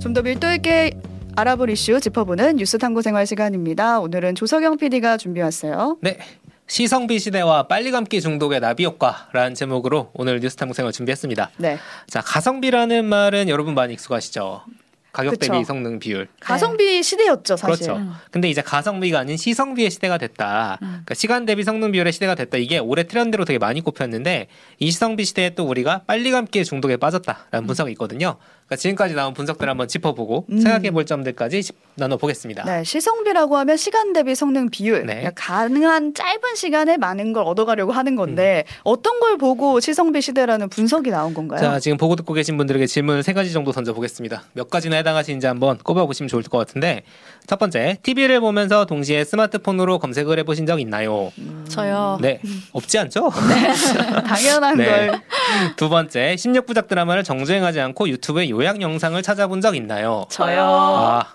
좀 더 밀도 있게 알아볼 이슈 짚어보는 뉴스 탐구 생활 시간입니다. 오늘은 조석영 PD가 준비했어요. 네. 시성비 시대와 빨리 감기 중독의 나비 효과라는 제목으로 오늘 뉴스 탐구생을 준비했습니다. 네. 자, 가성비라는 말은 여러분 많이 익숙하시죠? 가격 그쵸. 대비 성능 비율. 가성비 시대였죠, 사실. 그렇죠. 근데 이제 가성비가 아닌 시성비의 시대가 됐다. 그러니까 시간 대비 성능 비율의 시대가 됐다. 이게 올해 트렌드로 되게 많이 꼽혔는데 이 시성비 시대에 또 우리가 빨리 감기의 중독에 빠졌다라는 분석이 있거든요. 그러니까 지금까지 나온 분석들 한번 짚어보고 음. 생각해 볼 점들까지 짚- 나눠 보겠습니다. 네, 시성비라고 하면 시간 대비 성능 비율. 네. 그러니까 가능한 짧은 시간에 많은 걸 얻어가려고 하는 건데 음. 어떤 걸 보고 시성비 시대라는 분석이 나온 건가요? 자, 지금 보고 듣고 계신 분들에게 질문을 세 가지 정도 던져 보겠습니다. 몇 가지나 해당하시는지 한번 꼽아 보시면 좋을 것 같은데 첫 번째, TV를 보면서 동시에 스마트폰으로 검색을 해보신 적 있나요? 저요. 네, 없지 않죠? 당연한 네. 걸. 두 번째, 16부작 드라마를 정주행하지 않고 유튜브에 요약 영상을 찾아본 적 있나요? 저요. 아,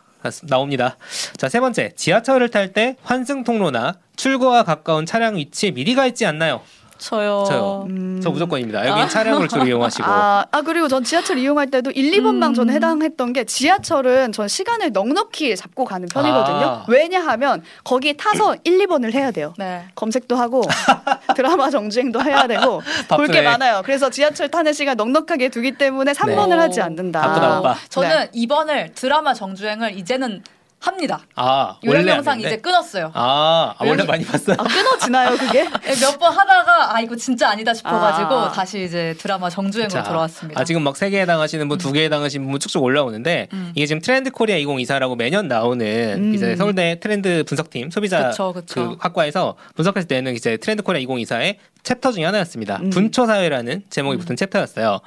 나옵니다. 자, 세 번째, 지하철을 탈 때 환승 통로나 출구와 가까운 차량 위치에 미리 가 있지 않나요? 저요. 저요. 음. 저 무조건입니다. 여기 차량을 주로 이용하시고. 아, 아 그리고 전 지하철 이용할 때도 1, 2번방 음. 저는 해당했던 게 지하철은 전 시간을 넉넉히 잡고 가는 편이거든요. 아. 왜냐하면 거기 타서 1, 2번을 해야 돼요. 네. 검색도 하고 드라마 정주행도 해야 되고 볼 게. 많아요. 그래서 지하철 타는 시간 넉넉하게 두기 때문에 3번을 네. 하지 않는다. 바쁘다, 바빠. 저는 이번을 드라마 정주행을 이제는 합니다. 아, 요약 원래 영상 안 했는데? 이제 끊었어요. 아, 아, 원래 많이 봤어요. 아, 끊어지나요 그게? 몇 번 하다가 아 이거 진짜 아니다 싶어가지고 아. 다시 이제 드라마 정주행으로 자, 돌아왔습니다. 아, 지금 막 세 개 해당하시는 분, 두 개 해당하시는 분 쭉쭉 올라오는데 음. 이게 지금 트렌드 코리아 2024라고 매년 나오는 음. 이제 서울대 트렌드 분석팀 소비자 그쵸, 그쵸. 그 학과에서 분석했을 때는 이제 트렌드 코리아 2024의 챕터 중에 하나였습니다. 음. 분초 사회라는 제목이 붙은 챕터였어요.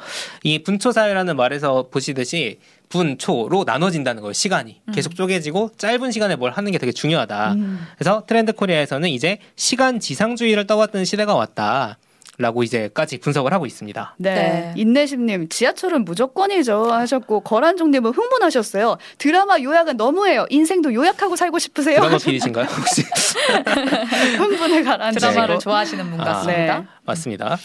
이 분초 사회라는 말에서 보시듯이 분 초로 나눠진다는 거예요. 시간이 음. 계속 쪼개지고 짧은 시간에 뭘 하는 게 되게 중요하다. 음. 그래서 트렌드 코리아에서는 이제 시간 지상주의를 떠왔던 시대가 왔다. 라고 이제까지 분석을 하고 있습니다. 네. 네. 인내심님, 지하철은 무조건이죠. 하셨고, 거란종님은 흥분하셨어요. 드라마 요약은 너무해요. 인생도 요약하고 살고 싶으세요? 드라마 필이신가요 혹시? 흥분을 가라앉히고. 드라마를 좋아하시는 분 아. 같습니다. 네. 맞습니다.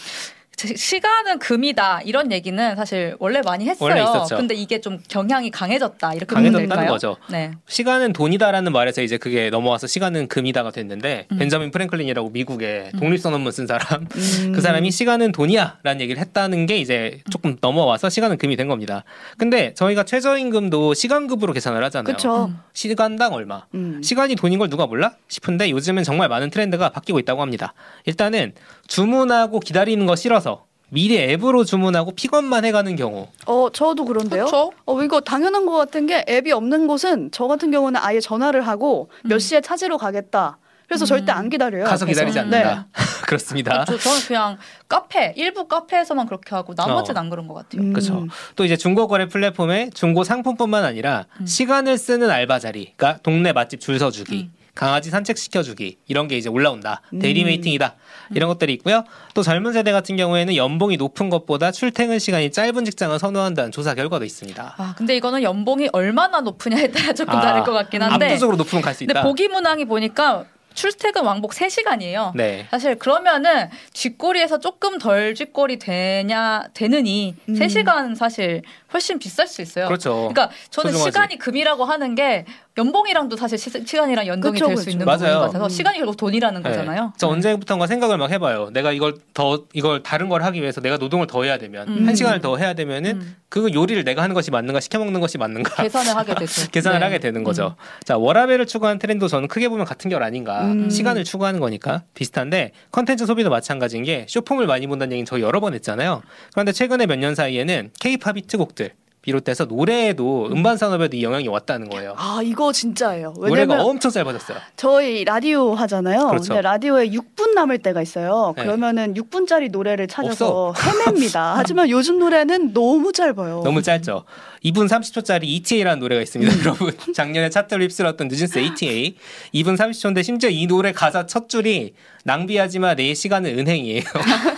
제- 시간은 금이다 이런 얘기는 사실 원래 많이 했어요. 원래 있었죠. 근데 이게 좀 경향이 강해졌다 이렇게 강해졌다는? 거죠. 네. 시간은 돈이다라는 말에서 이제 그게 넘어와서 시간은 금이다가 됐는데 음. 벤자민 프랭클린이라고 미국의 독립선 언문 쓴 사람 음. 그 사람이 시간은 돈이야라는 얘기를 했다는 게 이제 조금 넘어와서 시간은 금이 된 겁니다. 근데 저희가 최저임금도 시간급으로 계산을 하잖아요. 그쵸. 음. 시간당 얼마? 음. 시간이 돈인 걸 누가 몰라? 싶은데 요즘은 정말 많은 트렌드가 바뀌고 있다고 합니다. 일단은 주문하고 기다리는 거 싫어서 미리 앱으로 주문하고 픽업만 해가는 경우. 어, 저도 그런데요. 그렇죠. 어, 이거 당연한 것 같은 게 앱이 없는 곳은 저 같은 경우는 아예 전화를 하고 몇 음. 시에 찾으러 가겠다. 그래서 음. 절대 안 기다려요. 가서 앞에서. 기다리지 네. 않는다. 그렇습니다. 저, 저는 그냥 카페 일부 카페에서만 그렇게 하고 나머지는 어. 안 그런 것 같아요. 음. 그렇죠. 또 이제 중고 거래 플랫폼에 중고 상품뿐만 아니라 음. 시간을 쓰는 알바 자리, 그러니까 동네 맛집 줄 서주기, 음. 강아지 산책 시켜주기 이런 게 이제 올라온다. 음. 대리 waiting이다. 이런 것들이 있고요. 또 젊은 세대 같은 경우에는 연봉이 높은 것보다 출퇴근 시간이 짧은 직장을 선호한다는 조사 결과도 있습니다. 아 근데 이거는 연봉이 얼마나 높으냐에 따라 조금 아, 다를 것 같긴 한데. 압도적으로 높으면 갈수 근데 있다. 보기 문항이 보니까 출퇴근 왕복 3시간이에요. 네. 사실 그러면은 쥐꼬리에서 조금 덜 쥐꼬리 되냐 되느니 음. 3시간 사실 훨씬 비쌀 수 있어요. 그렇죠. 그러니까 저는 소중하지. 시간이 금이라고 하는 게 연봉이랑도 사실 시, 시간이랑 연동이 될 수. 있는 맞아요. 부분인 것 같아서 음. 시간이 결국 돈이라는 네. 거잖아요. 저 네. 언제부턴가 생각을 막 해봐요. 내가 이걸 더 이걸 다른 걸 하기 위해서 내가 노동을 더 해야 되면 음. 한 시간을 더 해야 되면은 음. 그 요리를 내가 하는 것이 맞는가 시켜 먹는 것이 맞는가 계산을 하게 되죠. 계산을 네. 하게 되는 거죠. 자 워라벨을 추구하는 트렌드 저는 크게 보면 같은 결 아닌가. 음. 시간을 추구하는 거니까 비슷한데 컨텐츠 소비도 마찬가지인 게 쇼폼을 많이 본다는 얘기는 저희 여러 번 했잖아요. 그런데 최근에 몇 년 사이에는 케이팝 히트곡들 비롯해서 노래에도 음반 산업에도 이 영향이 왔다는 거예요. 아, 이거 진짜예요. 노래가 엄청 짧아졌어요. 저희 라디오 하잖아요. 그렇죠. 근데 라디오에 6분 남을 때가 있어요. 네. 그러면은 6분짜리 노래를 찾아서 헤맵니다. 하지만 요즘 노래는 너무 짧아요. 너무 짧죠. 2분 30초짜리 ETA라는 노래가 있습니다, 음. 여러분. 작년에 차트를 휩쓸었던 뉴진스 ETA. 2분 30초인데 심지어 이 노래 가사 첫 줄이 낭비하지 마 내 시간은 은행이에요.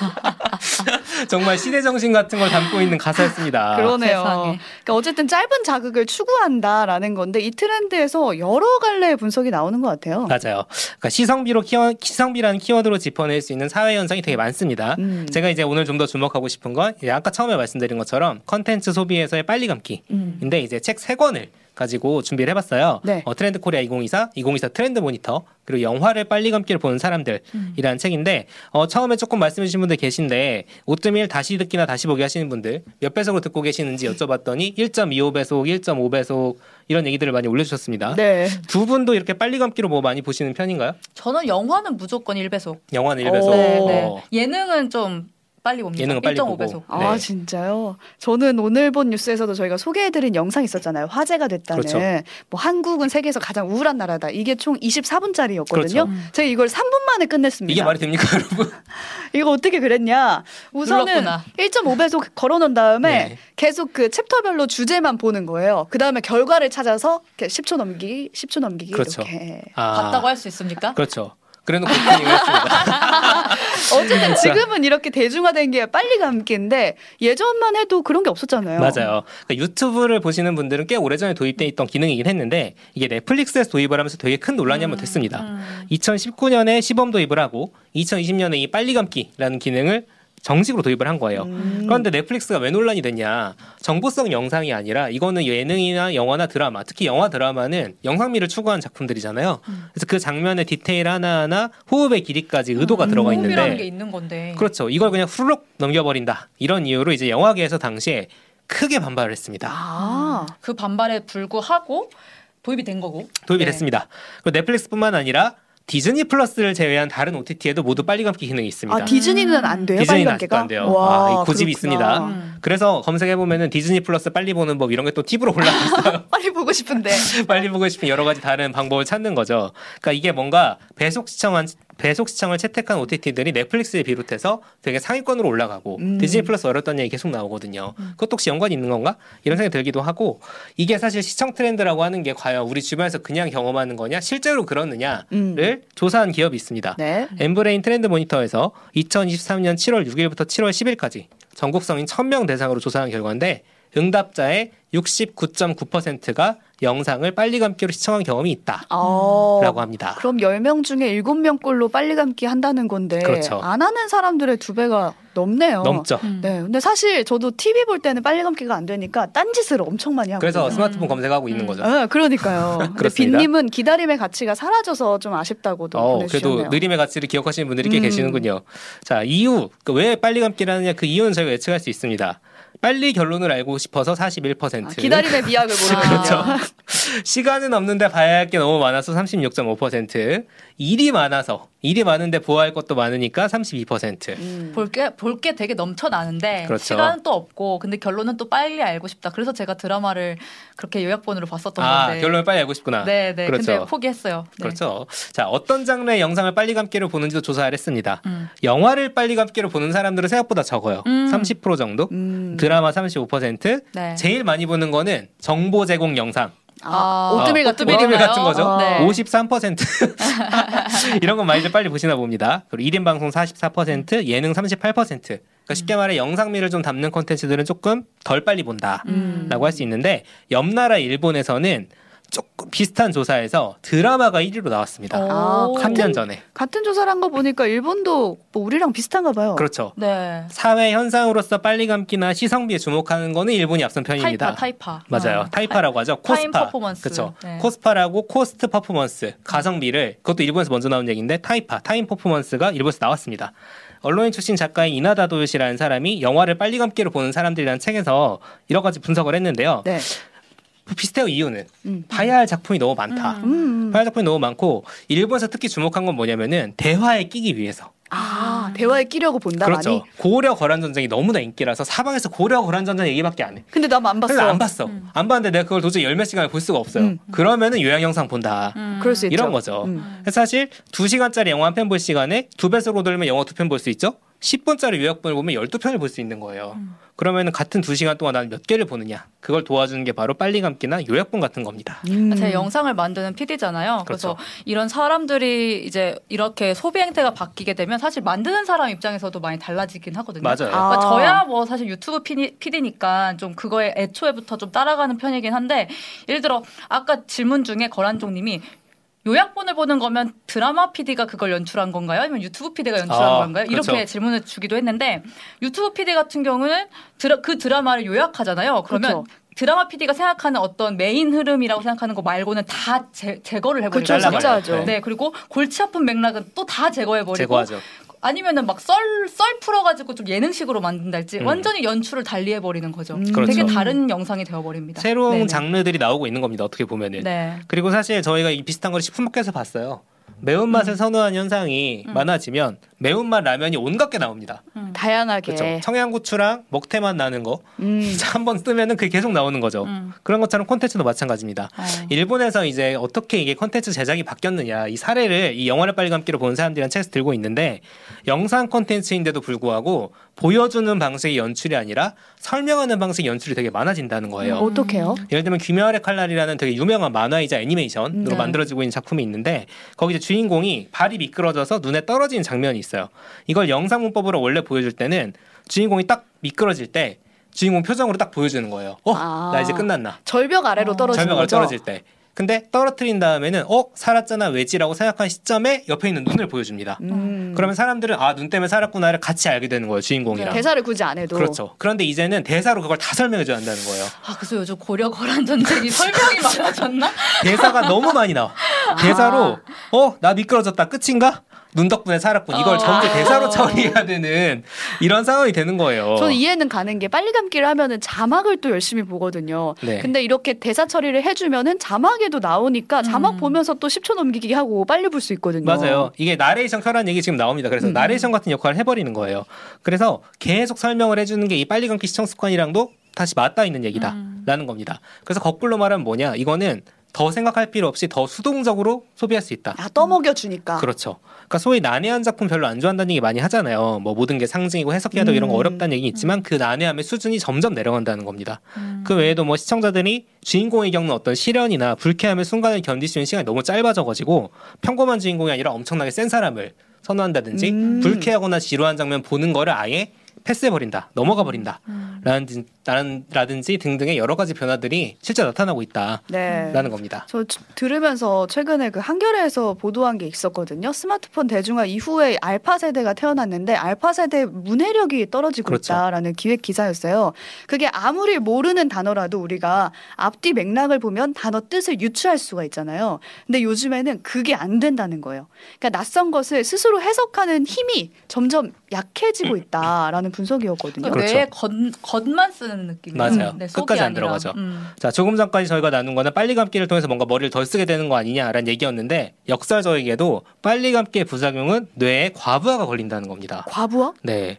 정말 시대 정신 같은 걸 담고 있는 가사였습니다. 그러네요. 그러니까 어쨌든 짧은 자극을 추구한다라는 건데 이 트렌드에서 여러 갈래의 분석이 나오는 것 같아요. 맞아요. 그러니까 시성비로 키워, 시성비라는 키워드로 짚어낼 수 있는 사회 현상이 되게 많습니다. 음. 제가 이제 오늘 좀 더 주목하고 싶은 건 아까 처음에 말씀드린 것처럼 컨텐츠 소비에서의 빨리 감기. 음. 근데 이제 책 세 권을 가지고 준비를 해봤어요. 네. 어, 트렌드 코리아 2024, 2024 트렌드 모니터 그리고 영화를 빨리 감기로 보는 사람들이라는 책인데 어, 처음에 조금 말씀해주신 분들 계신데 오뜨밀 다시 듣기나 다시 보기 하시는 분들 몇 배속으로 듣고 계시는지 여쭤봤더니 1.25배속, 1.5배속 이런 얘기들을 많이 올려주셨습니다. 네. 두 분도 이렇게 빨리 감기로 뭐 많이 보시는 편인가요? 저는 영화는 무조건 1배속. 영화는 오. 1배속. 네, 어. 네. 예능은 좀 빨리 봅니다. 예능은 빨리 1.5배속. 보고. 아 네. 진짜요? 저는 오늘 본 뉴스에서도 저희가 소개해드린 영상 있었잖아요. 화제가 됐다는. 그렇죠. 뭐 한국은 세계에서 가장 우울한 나라다. 이게 총 24분짜리였거든요. 그렇죠. 제가 이걸 3분 만에 끝냈습니다. 이게 말이 됩니까, 여러분? 이거 어떻게 그랬냐? 우선은 눌렀구나. 1.5배속 걸어놓은 다음에 네. 계속 그 챕터별로 주제만 보는 거예요. 그 다음에 결과를 찾아서 이렇게 10초 넘기기, 10초 넘기기 그렇죠. 이렇게. 아, 봤다고 할 수 있습니까? 그렇죠. 그래놓고 오프닝을 했습니다. 어쨌든 지금은 이렇게 대중화된 게 빨리 감기인데 예전만 해도 그런 게 없었잖아요. 맞아요. 그러니까 유튜브를 보시는 분들은 꽤 오래전에 도입돼 있던 기능이긴 했는데 이게 넷플릭스에서 도입을 하면서 되게 큰 논란이 한번 됐습니다. 음. 2019년에 시범 도입을 하고 2020년에 이 빨리 감기라는 기능을 정식으로 도입을 한 거예요. 음. 그런데 넷플릭스가 왜 논란이 됐냐? 정보성 영상이 아니라 이거는 예능이나 영화나 드라마, 특히 영화 드라마는 영상미를 추구하는 작품들이잖아요. 그래서 그 장면의 디테일 하나하나 호흡의 길이까지 의도가 들어가 호흡이라는 게 있는데 있는 건데. 그렇죠. 이걸 그냥 후루룩 넘겨버린다. 이런 이유로 이제 영화계에서 당시에 크게 반발을 했습니다. 아, 그 반발에 불구하고 도입이 된 거고. 도입이 네. 됐습니다. 그리고 넷플릭스뿐만 아니라 디즈니 플러스를 제외한 다른 OTT에도 모두 빨리 감기 기능이 있습니다. 아 디즈니는 안 돼요? 디즈니는 빨리 감기가? 안 돼요. 와, 아, 이 고집이. 있습니다. 음. 그래서 검색해 보면은 디즈니 플러스 빨리 보는 법 이런 게 또 팁으로 올라왔어요. 빨리 보고 싶은데. 빨리 보고 싶은 여러 가지 다른 방법을 찾는 거죠. 그러니까 이게 뭔가 배속 시청한 배속 시청을 채택한 OTT들이 넷플릭스에 비롯해서 되게 상위권으로 올라가고 음. 디즈니 플러스 어렵단 얘기 계속 나오거든요. 그것도 혹시 연관이 있는 건가? 이런 생각이 들기도 하고 이게 사실 시청 트렌드라고 하는 게 과연 우리 주변에서 그냥 경험하는 거냐 실제로 그렇느냐를 음. 조사한 기업이 있습니다. 네. 엠브레인 트렌드 모니터에서 2023년 7월 6일부터 7월 10일까지 전국 성인 1000명 대상으로 조사한 결과인데 응답자의 69.9%가 영상을 빨리 감기로 시청한 경험이 있다라고 어. 합니다. 그럼 10명 중에 7명꼴로 빨리 감기 한다는 건데 그렇죠. 안 하는 사람들의 두 배가 넘네요. 넘죠. 음. 네. 근데 사실 저도 TV 볼 때는 빨리 감기가 안 되니까 딴짓을 엄청 많이 하고 그래서 음. 스마트폰 검색하고 있는 거죠. 네, 그러니까요. 빈님은 기다림의 가치가 사라져서 좀 아쉽다고도 어, 보내주셨네요. 그래도 느림의 가치를 기억하시는 분들이 꽤 음. 계시는군요. 자, 이유. 그 왜 빨리 감기라느냐 그 이유는 저희가 예측할 수 있습니다. 빨리 결론을 알고 싶어서 41%. 아, 기다림의 미학을 모르거든요. 그렇죠. 시간은 없는데 봐야 할 게 너무 많아서 36.5%. 일이 많아서 일이 많은데 보아할 것도 많으니까 32%. 음. 볼게 볼 게 되게 넘쳐나는데 그렇죠. 시간은 또 없고 근데 결론은 또 빨리 알고 싶다. 그래서 제가 드라마를 그렇게 요약본으로 봤었던 아, 건데. 결론을 빨리 알고 싶구나. 네, 네. 그렇죠. 근데 포기했어요. 네. 그렇죠. 자, 어떤 장르의 영상을 빨리 감기로 보는지도 조사를 했습니다. 음. 영화를 빨리 감기로 보는 사람들은 생각보다 적어요. 음. 30% 정도. 음. 드라마 35%. 네. 제일 많이 보는 거는 정보 제공 영상. 아, 아, 오뜨밀 어, 같은 오뜨밀 거. 같은 거죠. 네. 53%. 이런 건 많이들 빨리 보시나 봅니다. 그리고 1인 방송 44%, 예능 38%. 그러니까 쉽게 말해 영상미를 좀 담는 콘텐츠들은 조금 덜 빨리 본다라고 음. 할수 있는데 옆 나라 일본에서는 조금 비슷한 조사에서 드라마가 1위로 나왔습니다. 아, 오. 3년 전에. 같은 조사를 한 거 보니까 일본도 뭐 우리랑 비슷한가 봐요. 그렇죠. 네. 사회 현상으로서 빨리 감기나 시성비에 주목하는 거는 일본이 앞선 편입니다. タイパ, タイパ. 맞아요. 어. 타이파라고 하죠. 코스파. 퍼포먼스. 그렇죠. 네. コスパ라고 cost performance, 가성비를 그것도 일본에서 먼저 나온 얘기인데 タイパ, time performance가 일본에서 나왔습니다. 언론인 출신 작가인 이나다 도요시라는 사람이 영화를 빨리 감기로 보는 사람들이라는 책에서 여러 가지 분석을 했는데요. 네. 비슷해요. 이유는 음. 봐야 할 작품이 너무 많다. 음. 음. 봐야 할 작품이 너무 많고 일본에서 특히 주목한 건 뭐냐면은 대화에 끼기 위해서. 아, 대화에 끼려고 본다 그렇죠. 많이. 고려 거란 전쟁이 너무나 인기라서 사방에서 고려 거란 전쟁 얘기밖에 안 해. 근데 나 안 봤어. 그래서 안 봤어. 음. 안 봤는데 내가 그걸 도저히 열몇 시간을 볼 수가 없어요. 음. 그러면은 요약 영상 본다. 음. 그럴 수 있죠. 이런 거죠. 음. 사실 두 시간짜리 영화 한 편 볼 시간에 두 배속으로 돌면 영화 두 편 볼 수 있죠. 10분짜리 요약본을 보면 12편을 볼 수 있는 거예요. 음. 그러면 같은 2시간 동안 난몇 개를 보느냐. 그걸 도와주는 게 바로 빨리 감기나 요약본 같은 겁니다. 음. 제 영상을 만드는 PD잖아요. 그래서 그렇죠. 이런 사람들이 이제 이렇게 소비 행태가 바뀌게 되면 사실 만드는 사람 입장에서도 많이 달라지긴 하거든요. 맞아요. 아. 그러니까 저야 뭐 사실 유튜브 PD니까 좀 그거에 애초에부터 좀 따라가는 편이긴 한데 예를 들어 아까 질문 중에 거란종 님이 요약본을 보는 거면 드라마 PD가 그걸 연출한 건가요? 아니면 유튜브 PD가 연출한 아, 건가요? 이렇게 그렇죠. 질문을 주기도 했는데 유튜브 PD 같은 경우는 드라, 그 드라마를 요약하잖아요. 그러면 그렇죠. 드라마 PD가 생각하는 어떤 메인 흐름이라고 생각하는 거 말고는 다 제, 제거를 해버리고. 삭제하죠. 네 그리고 골치 아픈 맥락은 또 다 제거해버리고 제거하죠. 아니면은 막 썰 썰 풀어가지고 좀 예능식으로 만든달지 음. 완전히 연출을 달리해 버리는 거죠. 음. 그렇죠. 되게 다른 영상이 되어 버립니다. 새로운 네네. 장르들이 나오고 있는 겁니다. 어떻게 보면은. 네. 그리고 사실 저희가 이 비슷한 걸 식품업계에서 봤어요. 매운맛을 선호하는 현상이 많아지면 매운맛 라면이 온갖 게 나옵니다. 다양하게. 그렇죠. 청양고추랑 먹태맛 나는 거 음. 한번 쓰면은 그게 계속 나오는 거죠. 음. 그런 것처럼 콘텐츠도 마찬가지입니다. 어. 일본에서 이제 어떻게 이게 콘텐츠 제작이 바뀌었느냐 이 사례를 이 영화를 빨리 감기로 본 사람들이란 책에서 들고 있는데 영상 콘텐츠인데도 불구하고 보여주는 방식의 연출이 아니라 설명하는 방식의 연출이 되게 많아진다는 거예요. 어떡해요? 예를 들면 귀멸의 칼날이라는 되게 유명한 만화이자 애니메이션으로 네. 만들어지고 있는 작품이 있는데 거기 이제 주인공이 발이 미끄러져서 눈에 떨어지는 장면이 있어요. 이걸 영상 문법으로 원래 보여줄 때는 주인공이 딱 미끄러질 때 주인공 표정으로 딱 보여주는 거예요. 어, 아. 나 이제 끝났나? 절벽 아래로 어. 떨어지는 절벽 아래 거죠. 떨어질 때. 근데 떨어뜨린 다음에는 어 살았잖아 왜지라고 생각한 시점에 옆에 있는 눈을 보여줍니다. 음. 그러면 사람들은 아 눈 때문에 살았구나를 같이 알게 되는 거예요 주인공이랑. 대사를 굳이 안 해도 그렇죠. 그런데 이제는 대사로 그걸 다 설명해 줘야 한다는 거예요. 아 그래서 요즘 고려 거란 전쟁이 설명이 많아졌나? 대사가 너무 많이 나와. 대사로 어 나 미끄러졌다 끝인가? 눈 덕분에 살았군. 이걸 어. 전부 대사로 처리해야 되는 이런 상황이 되는 거예요. 저는 이해는 가는 게 빨리 감기를 하면은 자막을 또 열심히 보거든요. 네. 근데 이렇게 대사 처리를 해주면은 자막에도 나오니까 자막 음. 보면서 또 10초 넘기기 하고 빨리 볼 수 있거든요. 맞아요. 이게 나레이션 켜라는 얘기 지금 나옵니다. 그래서 음. 나레이션 같은 역할을 해버리는 거예요. 그래서 계속 설명을 해주는 게 이 빨리 감기 시청 습관이랑도 다시 맞닿아 있는 얘기다라는 겁니다. 그래서 거꾸로 말하면 뭐냐? 이거는 더 생각할 필요 없이 더 수동적으로 소비할 수 있다. 아 떠먹여 주니까. 그렇죠. 그러니까 소위 난해한 작품 별로 안 좋아한다는 얘기 많이 하잖아요. 뭐 모든 게 상징이고 해석해야 되고 이런 거 음. 어렵다는 얘기 있지만 그 난해함의 수준이 점점 내려간다는 겁니다. 음. 그 외에도 뭐 시청자들이 주인공이 겪는 어떤 시련이나 불쾌함의 순간을 견딜 수 있는 시간이 너무 짧아져 가지고 평범한 주인공이 아니라 엄청나게 센 사람을 선호한다든지 음. 불쾌하거나 지루한 장면 보는 거를 아예 패스해버린다, 넘어가 버린다, 음. 라든지, 라든- 라든지 등등의 여러 가지 변화들이 실제 나타나고 있다라는 네. 겁니다. 저 주- 들으면서 최근에 그 한겨레에서 보도한 게 있었거든요. 스마트폰 대중화 이후에 알파 세대가 태어났는데 알파 세대 문해력이 떨어지고 그렇죠. 있다라는 기획 기사였어요. 그게 아무리 모르는 단어라도 우리가 앞뒤 맥락을 보면 단어 뜻을 유추할 수가 있잖아요. 근데 요즘에는 그게 안 된다는 거예요. 그러니까 낯선 것을 스스로 해석하는 힘이 점점 약해지고 있다라는 분석이었거든요. 그러니까 그렇죠. 뇌에 겉, 겉만 쓰는 느낌이에요. 맞아요. 네, 끝까지 안 아니라. 들어가죠. 음. 자, 조금 전까지 저희가 나눈 거는 빨리 감기를 통해서 뭔가 머리를 덜 쓰게 되는 거 아니냐라는 얘기였는데 역설적이게도 빨리 감기의 부작용은 뇌에 과부하가 걸린다는 겁니다. 과부하? 네.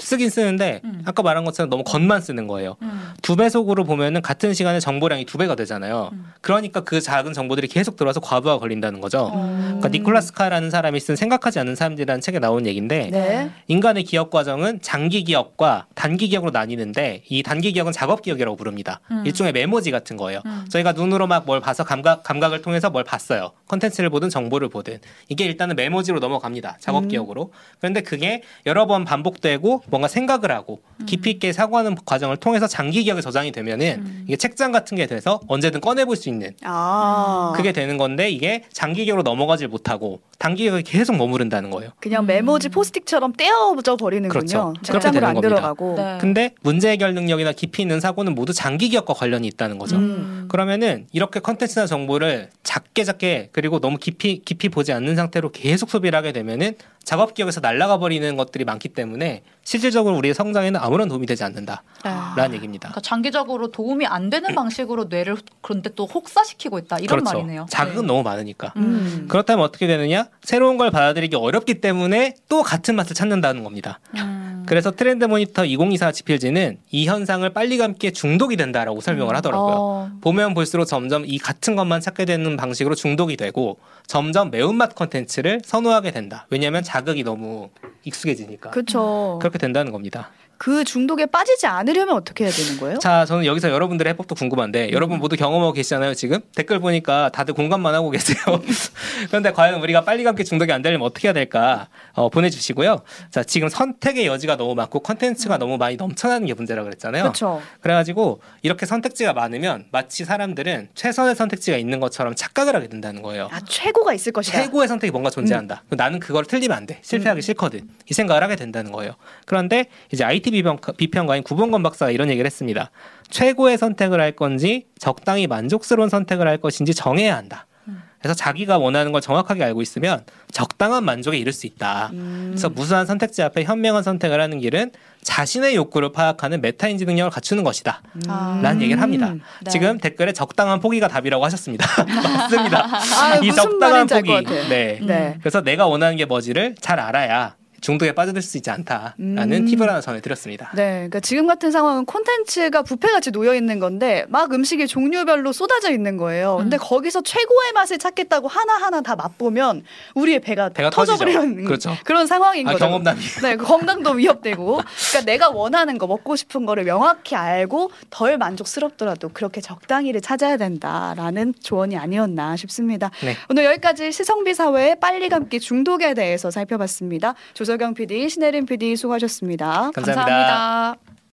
쓰긴 쓰는데 음. 아까 말한 것처럼 너무 겉만 쓰는 거예요. 음. 두 배속으로 보면은 같은 시간에 정보량이 두 배가 되잖아요. 음. 그러니까 그 작은 정보들이 계속 들어와서 과부하가 걸린다는 거죠. 어. 그러니까 니콜라스 카라는 사람이 쓴 생각하지 않는 사람들이라는 책에 나온 얘기인데 네. 인간의 기억 과정은 장기 기억과 단기 기억으로 나뉘는데 이 단기 기억은 작업 기억이라고 부릅니다. 음. 일종의 메모지 같은 거예요. 음. 저희가 눈으로 막 뭘 봐서 감각 감각을 통해서 뭘 봤어요. 컨텐츠를 보든 정보를 보든 이게 일단은 메모지로 넘어갑니다. 작업 음. 기억으로. 그런데 그게 여러 번 반복되고 뭔가 생각을 하고 깊이 있게 사고하는 과정을 통해서 장기 기억에 저장이 되면은 음. 이게 책장 같은 게 돼서 언제든 꺼내 볼 수 있는 아. 그게 되는 건데 이게 장기 기억으로 넘어가질 못하고 단기 기억에 계속 머무른다는 거예요. 그냥 음. 메모지 포스트잇처럼 떼어져 버리는군요. 그렇죠. 그렇게 책장으로 되는 안 겁니다. 들어가고. 네. 근데 문제 해결 능력이나 깊이 있는 사고는 모두 장기 기억과 관련이 있다는 거죠. 음. 그러면은 이렇게 컨텐츠나 정보를 작게 작게 그리고 너무 깊이 깊이 보지 않는 상태로 계속 소비를 하게 되면은 작업 기억에서 날아가 버리는 것들이 많기 때문에 실질적으로 우리의 성장에는 아무런 도움이 되지 않는다라는 네. 얘기입니다. 그러니까 장기적으로 도움이 안 되는 방식으로 뇌를 그런데 또 혹사시키고 있다 이런 그렇죠. 말이네요. 자극은 네. 너무 많으니까. 음. 그렇다면 어떻게 되느냐? 새로운 걸 받아들이기 어렵기 때문에 또 같은 맛을 찾는다는 겁니다. 음. 그래서 트렌드 모니터 2024 지필지는 이 현상을 빨리 감기에 중독이 된다라고 설명을 하더라고요. 어, 보면 볼수록 점점 이 같은 것만 찾게 되는 방식으로 중독이 되고 점점 매운맛 컨텐츠를 선호하게 된다. 왜냐하면 자극이 너무 익숙해지니까. 그렇죠. 그렇게 된다는 겁니다. 그 중독에 빠지지 않으려면 어떻게 해야 되는 거예요? 자, 저는 여기서 여러분들의 해법도 궁금한데 여러분 모두 경험하고 계시잖아요, 지금? 댓글 보니까 다들 공감만 하고 계세요. 그런데 과연 우리가 빨리 감기 중독이 안 되려면 어떻게 해야 될까? 어, 보내주시고요. 자, 지금 선택의 여지가 너무 많고 컨텐츠가 너무 많이 넘쳐나는 게 문제라고 그랬잖아요. 그렇죠. 그래가지고 이렇게 선택지가 많으면 마치 사람들은 최선의 선택지가 있는 것처럼 착각을 하게 된다는 거예요. 아 최고가 있을 것이다. 최고의 선택이 뭔가 존재한다. 나는 그걸 틀리면 안 돼. 실패하기 싫거든. 이 생각을 하게 된다는 거예요. 그런데 이제 IT 비평, 비평가인 구본건 박사가 이런 얘기를 했습니다. 최고의 선택을 할 건지 적당히 만족스러운 선택을 할 것인지 정해야 한다. 그래서 자기가 원하는 걸 정확하게 알고 있으면 적당한 만족에 이를 수 있다. 음. 그래서 무수한 선택지 앞에 현명한 선택을 하는 길은 자신의 욕구를 파악하는 메타인지 능력을 갖추는 것이다. 아. 라는 얘기를 합니다. 네. 지금 댓글에 적당한 포기가 답이라고 하셨습니다. 맞습니다. 아, 이 적당한 포기. 네. 네. 그래서 내가 원하는 게 뭐지를 잘 알아야 중독에 빠져들 수 있지 않다라는 음. 팁을 하나 전해드렸습니다. 네, 그러니까 지금 같은 상황은 콘텐츠가 부패같이 놓여 있는 건데 막 음식이 종류별로 쏟아져 있는 거예요. 근데 거기서 최고의 맛을 찾겠다고 하나 하나 다 맛보면 우리의 배가, 배가 터져버리는 그렇죠. 그런 상황인 아, 거죠. 경험담이. 네, 그 건강도 위협되고. 그러니까 내가 원하는 거 먹고 싶은 거를 명확히 알고 덜 만족스럽더라도 그렇게 적당히를 찾아야 된다라는 조언이 아니었나 싶습니다. 네. 오늘 여기까지 시성비 사회의 빨리 감기 중독에 대해서 살펴봤습니다. 조 석영 PD, 신혜림 PD 수고하셨습니다. 감사합니다. 감사합니다.